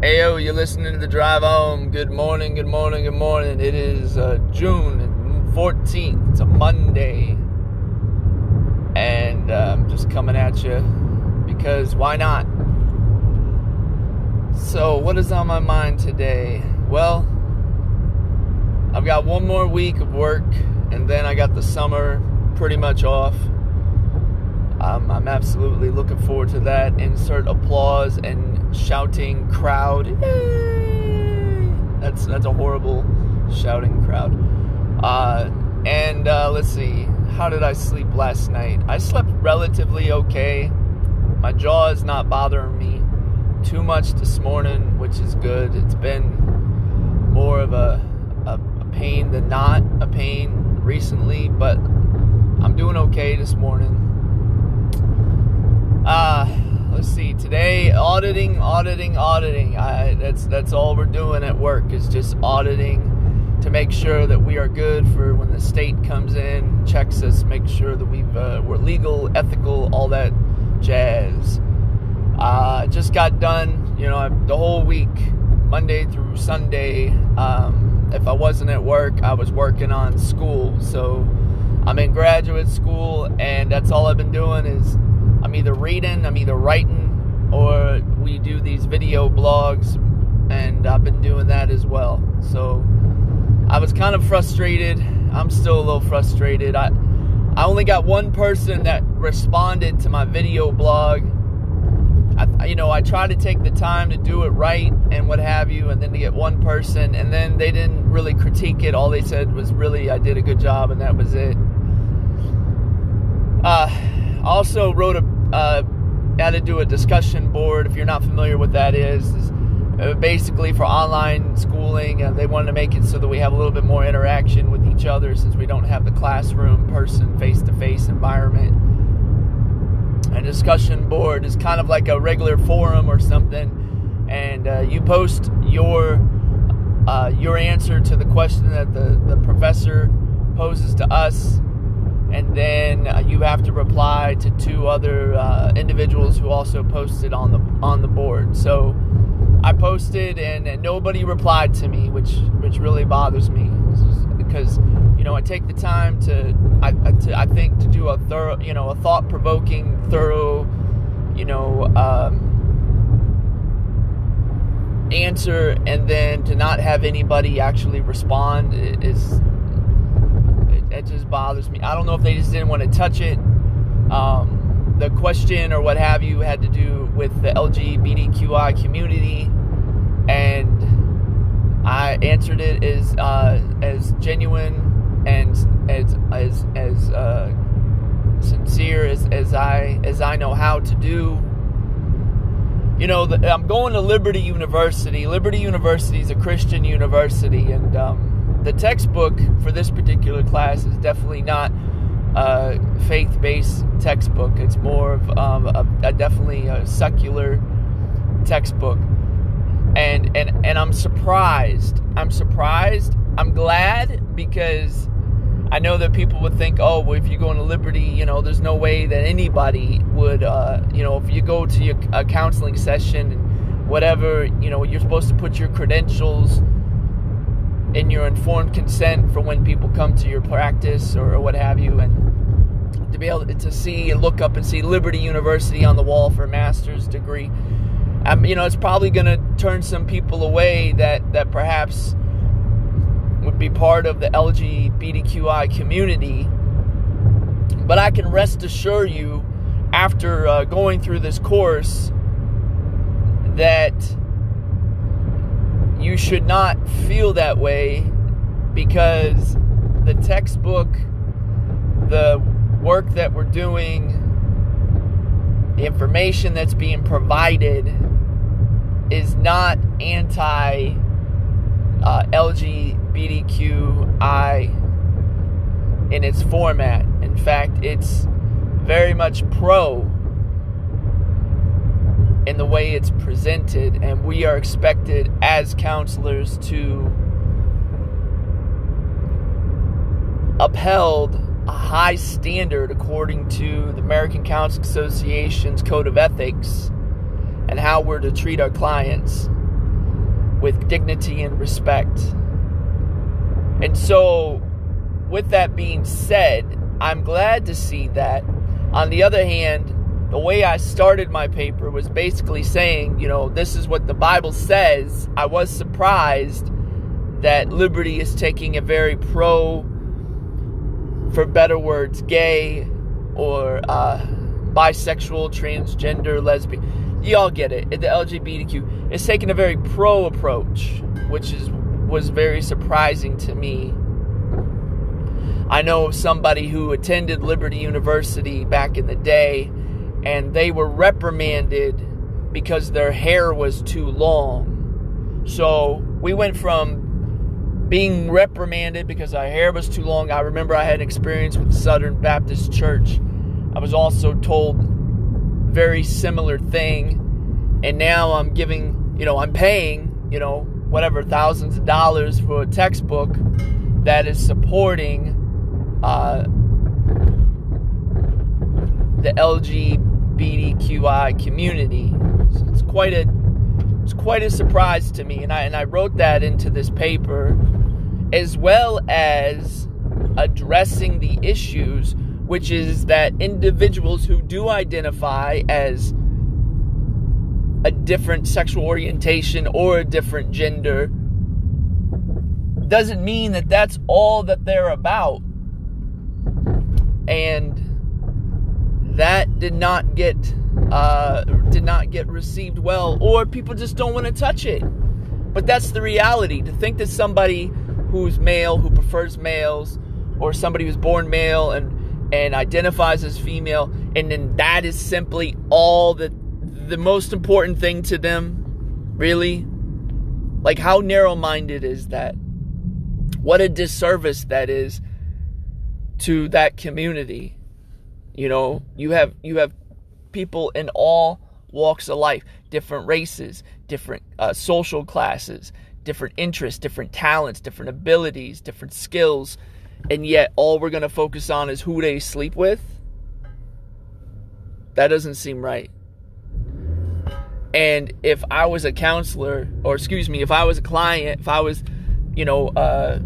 Ayo, you're listening to the drive home. Good morning, good morning, good morning. It is uh, June 14th. It's a Monday. And uh, I'm just coming at you because why not? So, what is on my mind today? Well, I've got one more week of work, and then I got the summer pretty much off. Um, I'm absolutely looking forward to that. Insert applause and shouting crowd. That's that's a horrible shouting crowd. Uh, and uh, let's see, how did I sleep last night? I slept relatively okay. My jaw is not bothering me too much this morning, which is good. It's been more of a, a, a pain than not a pain recently, but I'm doing okay this morning. Uh, today auditing auditing auditing. I, that's that's all we're doing at work is just auditing to make sure that we are good for when the state comes in checks us make sure that we've uh, we're legal ethical all that jazz. Uh, just got done you know the whole week monday through sunday. Um, if i wasn't at work i was working on school. So i'm in graduate school and that's all i've been doing is I'm either reading, I'm either writing, or we do these video blogs, and I've been doing that as well. So I was kind of frustrated. I'm still a little frustrated. I I only got one person that responded to my video blog. I, you know, I tried to take the time to do it right and what have you, and then to get one person, and then they didn't really critique it. All they said was really, I did a good job, and that was it. Uh, also wrote a uh, had to do a discussion board. If you're not familiar with that is, is uh, basically for online schooling. Uh, they wanted to make it so that we have a little bit more interaction with each other since we don't have the classroom person face to face environment. A discussion board is kind of like a regular forum or something, and uh, you post your uh, your answer to the question that the, the professor poses to us and then uh, you have to reply to two other uh, individuals who also posted on the on the board. So I posted and, and nobody replied to me, which which really bothers me because you know I take the time to I, to, I think to do a thorough you know a thought provoking thorough you know um, answer and then to not have anybody actually respond is it just bothers me. I don't know if they just didn't want to touch it. Um, the question or what have you had to do with the LGBTQI community, and I answered it as uh, as genuine and as as as uh, sincere as, as I as I know how to do. You know, the, I'm going to Liberty University. Liberty University is a Christian university, and um, the textbook for this particular class is definitely not a faith-based textbook. It's more of um, a, a definitely a secular textbook, and and and I'm surprised. I'm surprised. I'm glad because I know that people would think, oh, well, if you go into Liberty, you know, there's no way that anybody would, uh, you know, if you go to your, a counseling session whatever, you know, you're supposed to put your credentials in your informed consent for when people come to your practice or, what have you, and to be able to see and look up and see Liberty University on the wall for a master's degree. Um, you know, it's probably going to turn some people away that that perhaps would be part of the LGBTQI community. But I can rest assure you, after uh, going through this course, that should not feel that way because the textbook, the work that we're doing, the information that's being provided is not anti uh, LGBTQI in its format. In fact, it's very much pro in the way it's presented, and we are expected as counselors to upheld a high standard according to the American Counseling Association's Code of Ethics and how we're to treat our clients. with dignity and respect. And so, with that being said, I'm glad to see that. On the other hand, the way I started my paper was basically saying, you know, this is what the Bible says. I was surprised that liberty is taking a very pro, for better words, gay or uh, bisexual, transgender, lesbian. Y'all get it. The LGBTQ is taking a very pro approach, which is was very surprising to me. I know somebody who attended Liberty University back in the day, and they were reprimanded because their hair was too long. So we went from being reprimanded because our hair was too long. I remember I had an experience with Southern Baptist Church. I was also told very similar thing, and now I'm giving, you know, I'm paying, you know, whatever thousands of dollars for a textbook that is supporting uh, the LGBTQI community. So it's quite a it's quite a surprise to me, and I and I wrote that into this paper as well as addressing the issues, which is that individuals who do identify as a different sexual orientation or a different gender doesn't mean that that's all that they're about. And that did not get uh, did not get received well, or people just don't want to touch it. But that's the reality. To think that somebody who's male, who prefers males, or somebody who's born male and and identifies as female, and then that is simply all the the most important thing to them, really? Like how narrow-minded is that? What a disservice that is to that community. You know, you have you have people in all walks of life, different races, different uh, social classes, different interests, different talents, different abilities, different skills, and yet all we're going to focus on is who they sleep with? That doesn't seem right. And if I was a counselor, or excuse me, if I was a client, if I was, you know, uh,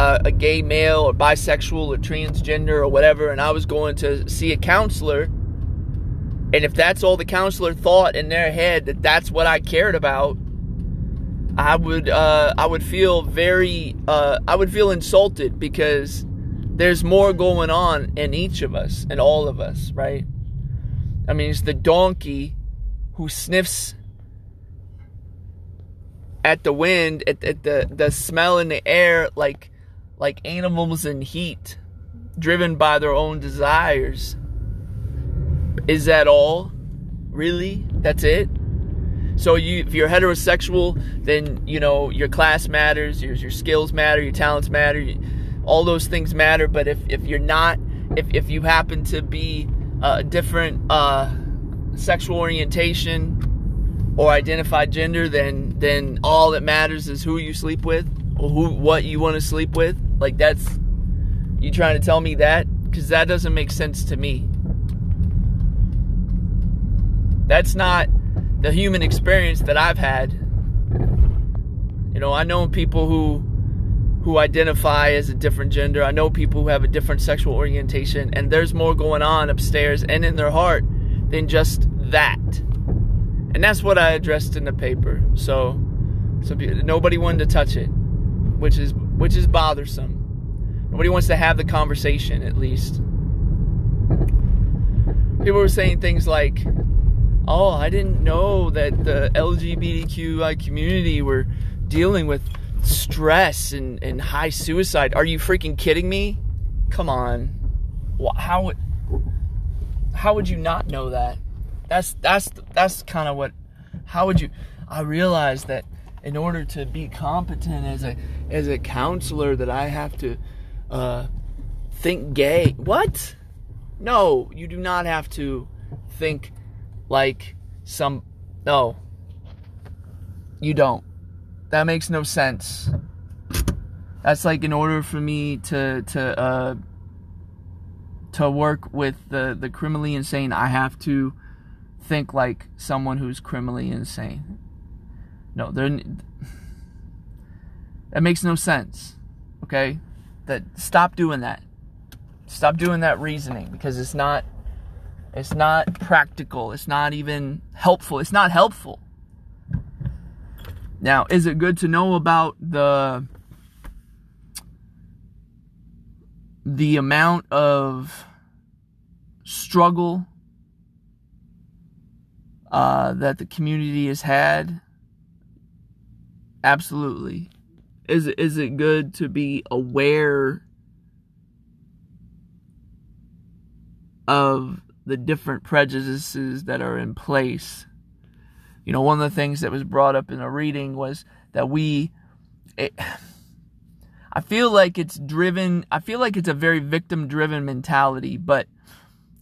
a, a gay male or bisexual or transgender or whatever, and I was going to see a counselor, and if that's all the counselor thought in their head that that's what I cared about, I would uh, I would feel very uh, I would feel insulted because there's more going on in each of us and all of us, right? I mean, it's the donkey who sniffs at the wind, at, at the the smell in the air, like like animals in heat, driven by their own desires. Is that all? Really? That's it? So you, if you're heterosexual, then you know your class matters, your your skills matter, your talents matter, all those things matter. But if if you're not, if if you happen to be a different uh, sexual orientation or identified gender, then then all that matters is who you sleep with who what you want to sleep with. Like that's you trying to tell me that because that doesn't make sense to me. That's not the human experience that I've had. You know, I know people who who identify as a different gender. I know people who have a different sexual orientation and there's more going on upstairs and in their heart than just that. And that's what I addressed in the paper. So so nobody wanted to touch it, which is which is bothersome. Nobody wants to have the conversation at least. People were saying things like oh, I didn't know that the LGBTQI community were dealing with stress and, and high suicide. Are you freaking kidding me? Come on. How how would you not know that? That's that's that's kind of what how would you I realized that in order to be competent as a as a counselor that I have to uh, think gay. What? No, you do not have to think like some. No. You don't. That makes no sense. That's like in order for me to to uh to work with the the criminally insane, I have to think like someone who's criminally insane. No, there. That makes no sense. Okay, that stop doing that. Stop doing that reasoning because it's not. It's not practical. It's not even helpful. It's not helpful. Now, is it good to know about the the amount of struggle uh, that the community has had? Absolutely. Is is it good to be aware of the different prejudices that are in place? You know, one of the things that was brought up in a reading was that we. Eh, it, I feel like it's driven, I feel like it's a very victim driven mentality, but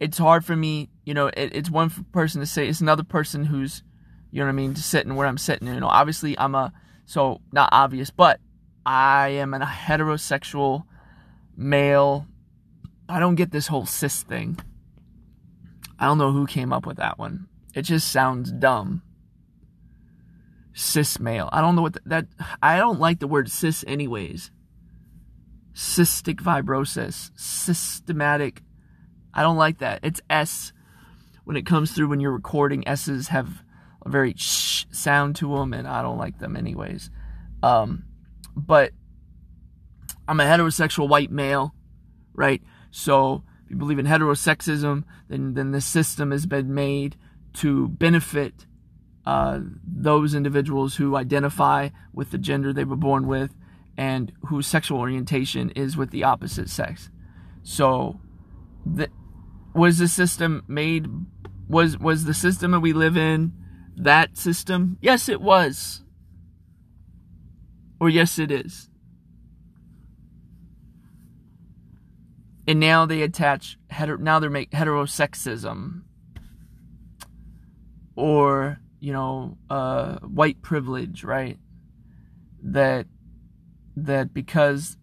it's hard for me, you know, it, it's one person to say, it's another person who's, you know what I mean, sitting where I'm sitting. You know, obviously I'm a, so not obvious, but I am a heterosexual male. I don't get this whole cis thing. I don't know who came up with that one. It just sounds dumb. Cis male. I don't know what the, that. I don't like the word cis, anyways. Cystic fibrosis, systematic. I don't like that. It's S when it comes through when you're recording. S's have a very sh sound to them, and I don't like them, anyways. Um, but I'm a heterosexual white male, right? So if you believe in heterosexism, then then the system has been made to benefit uh, those individuals who identify with the gender they were born with and whose sexual orientation is with the opposite sex. So, the, was the system made? Was was the system that we live in that system? Yes, it was. Or yes, it is. And now they attach hetero, now they're make heterosexism or you know uh, white privilege, right? That that because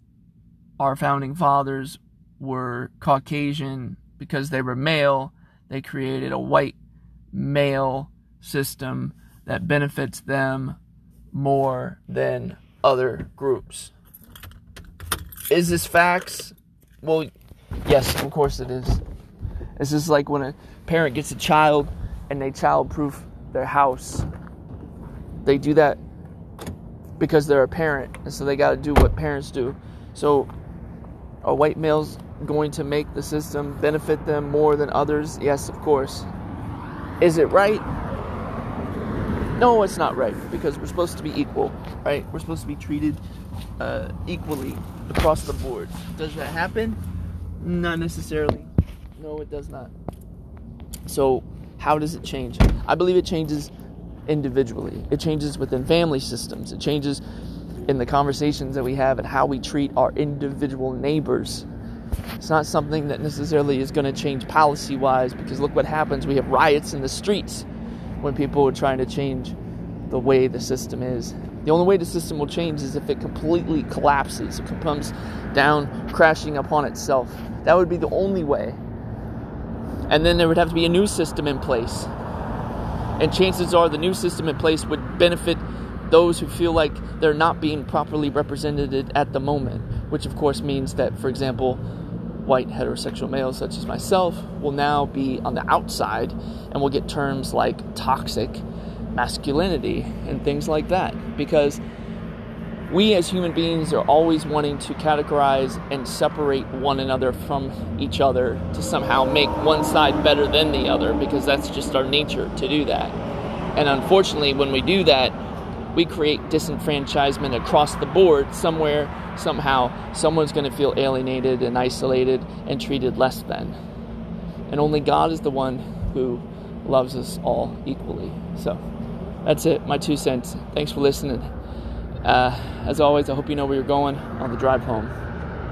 our founding fathers were Caucasian, because they were male, they created a white male system that benefits them more than other groups. Is this facts? Well, yes, of course it is. It's just like when a parent gets a child and they childproof their house. They do that because they're a parent, and so they got to do what parents do. So, are white males going to make the system benefit them more than others? Yes, of course. Is it right? No, it's not right because we're supposed to be equal, right? We're supposed to be treated uh, equally across the board. Does that happen? Not necessarily. No, it does not. So, how does it change? I believe it changes individually. It changes within family systems. It changes in the conversations that we have and how we treat our individual neighbors. It's not something that necessarily is going to change policy wise because look what happens. We have riots in the streets when people are trying to change the way the system is. The only way the system will change is if it completely collapses, it comes down crashing upon itself. That would be the only way. And then there would have to be a new system in place and chances are the new system in place would benefit those who feel like they're not being properly represented at the moment, which of course means that, for example, white heterosexual males such as myself will now be on the outside and will get terms like toxic masculinity and things like that because we as human beings are always wanting to categorize and separate one another from each other to somehow make one side better than the other because that's just our nature to do that. And unfortunately, when we do that, we create disenfranchisement across the board somewhere, somehow, someone's going to feel alienated and isolated and treated less than. And only God is the one who loves us all equally. So that's it, my two cents. Thanks for listening. Uh, as always, I hope you know where you're going on the drive home.